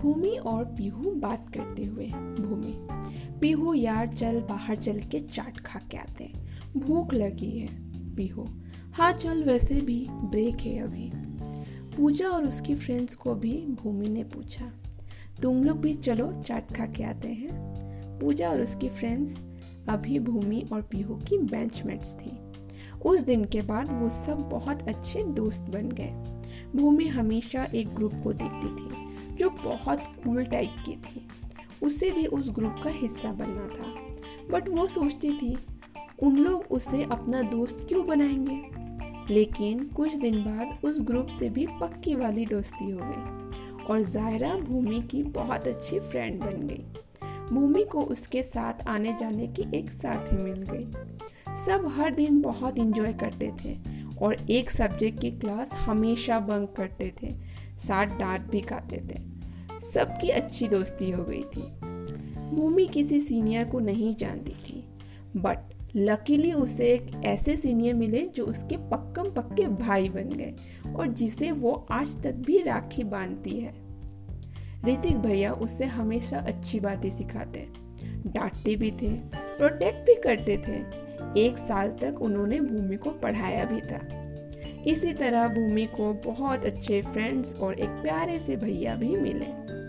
भूमि और पीहू बात करते हुए, भूमि, पीहू यार चल बाहर चल के चाट खा के आते हैं। भूख लगी है, पीहू। हाँ चल, वैसे भी ब्रेक है अभी। पूजा और उसकी फ्रेंड्स को भी भूमि ने पूछा, तुम लोग भी चलो चाट खा के आते हैं? पूजा और उसकी फ्रेंड्स अभी भूमि और पीहू की बेंचमेट्स थी। उस दिन के बाद वो सब बहुत अच्छे दोस्त बन गए। भूमि हमेशा एक ग्रुप को देखती थी। जो बहुत कूल टाइप की थी। उसे भी उस ग्रुप का हिस्सा बनना था। बट वो सोचती थी, उन लोग उसे अपना दोस्त क्यों बनाएँगे? लेकिन कुछ दिन बाद उस ग्रुप से भी पक्की वाली दोस्ती हो गई और जायरा भूमि की बहुत अच्छी फ्रेंड बन गई। भूमि को उसके साथ आने जाने की एक साथी मिल गई। सब हर दिन बहुत इंजॉय करते थे। और एक सब्जेक्ट की क्लास हमेशा बंक करते थे, साथ डांट भी खाते थे। सबकी अच्छी दोस्ती हो गई थी। भूमि किसी सीनियर को नहीं जानती थी बट लकीली उसे एक ऐसे सीनियर मिले जो उसके पक्कम पक्के भाई बन गए और जिसे वो आज तक भी राखी बांधती है। ऋतिक भैया उससे हमेशा अच्छी बातें सिखाते, डांटते भी थे प्रोटेक्ट भी करते थे। एक साल तक उन्होंने भूमि को पढ़ाया भी था। इसी तरह भूमि को बहुत अच्छे फ्रेंड्स और एक प्यारे से भैया भी मिले।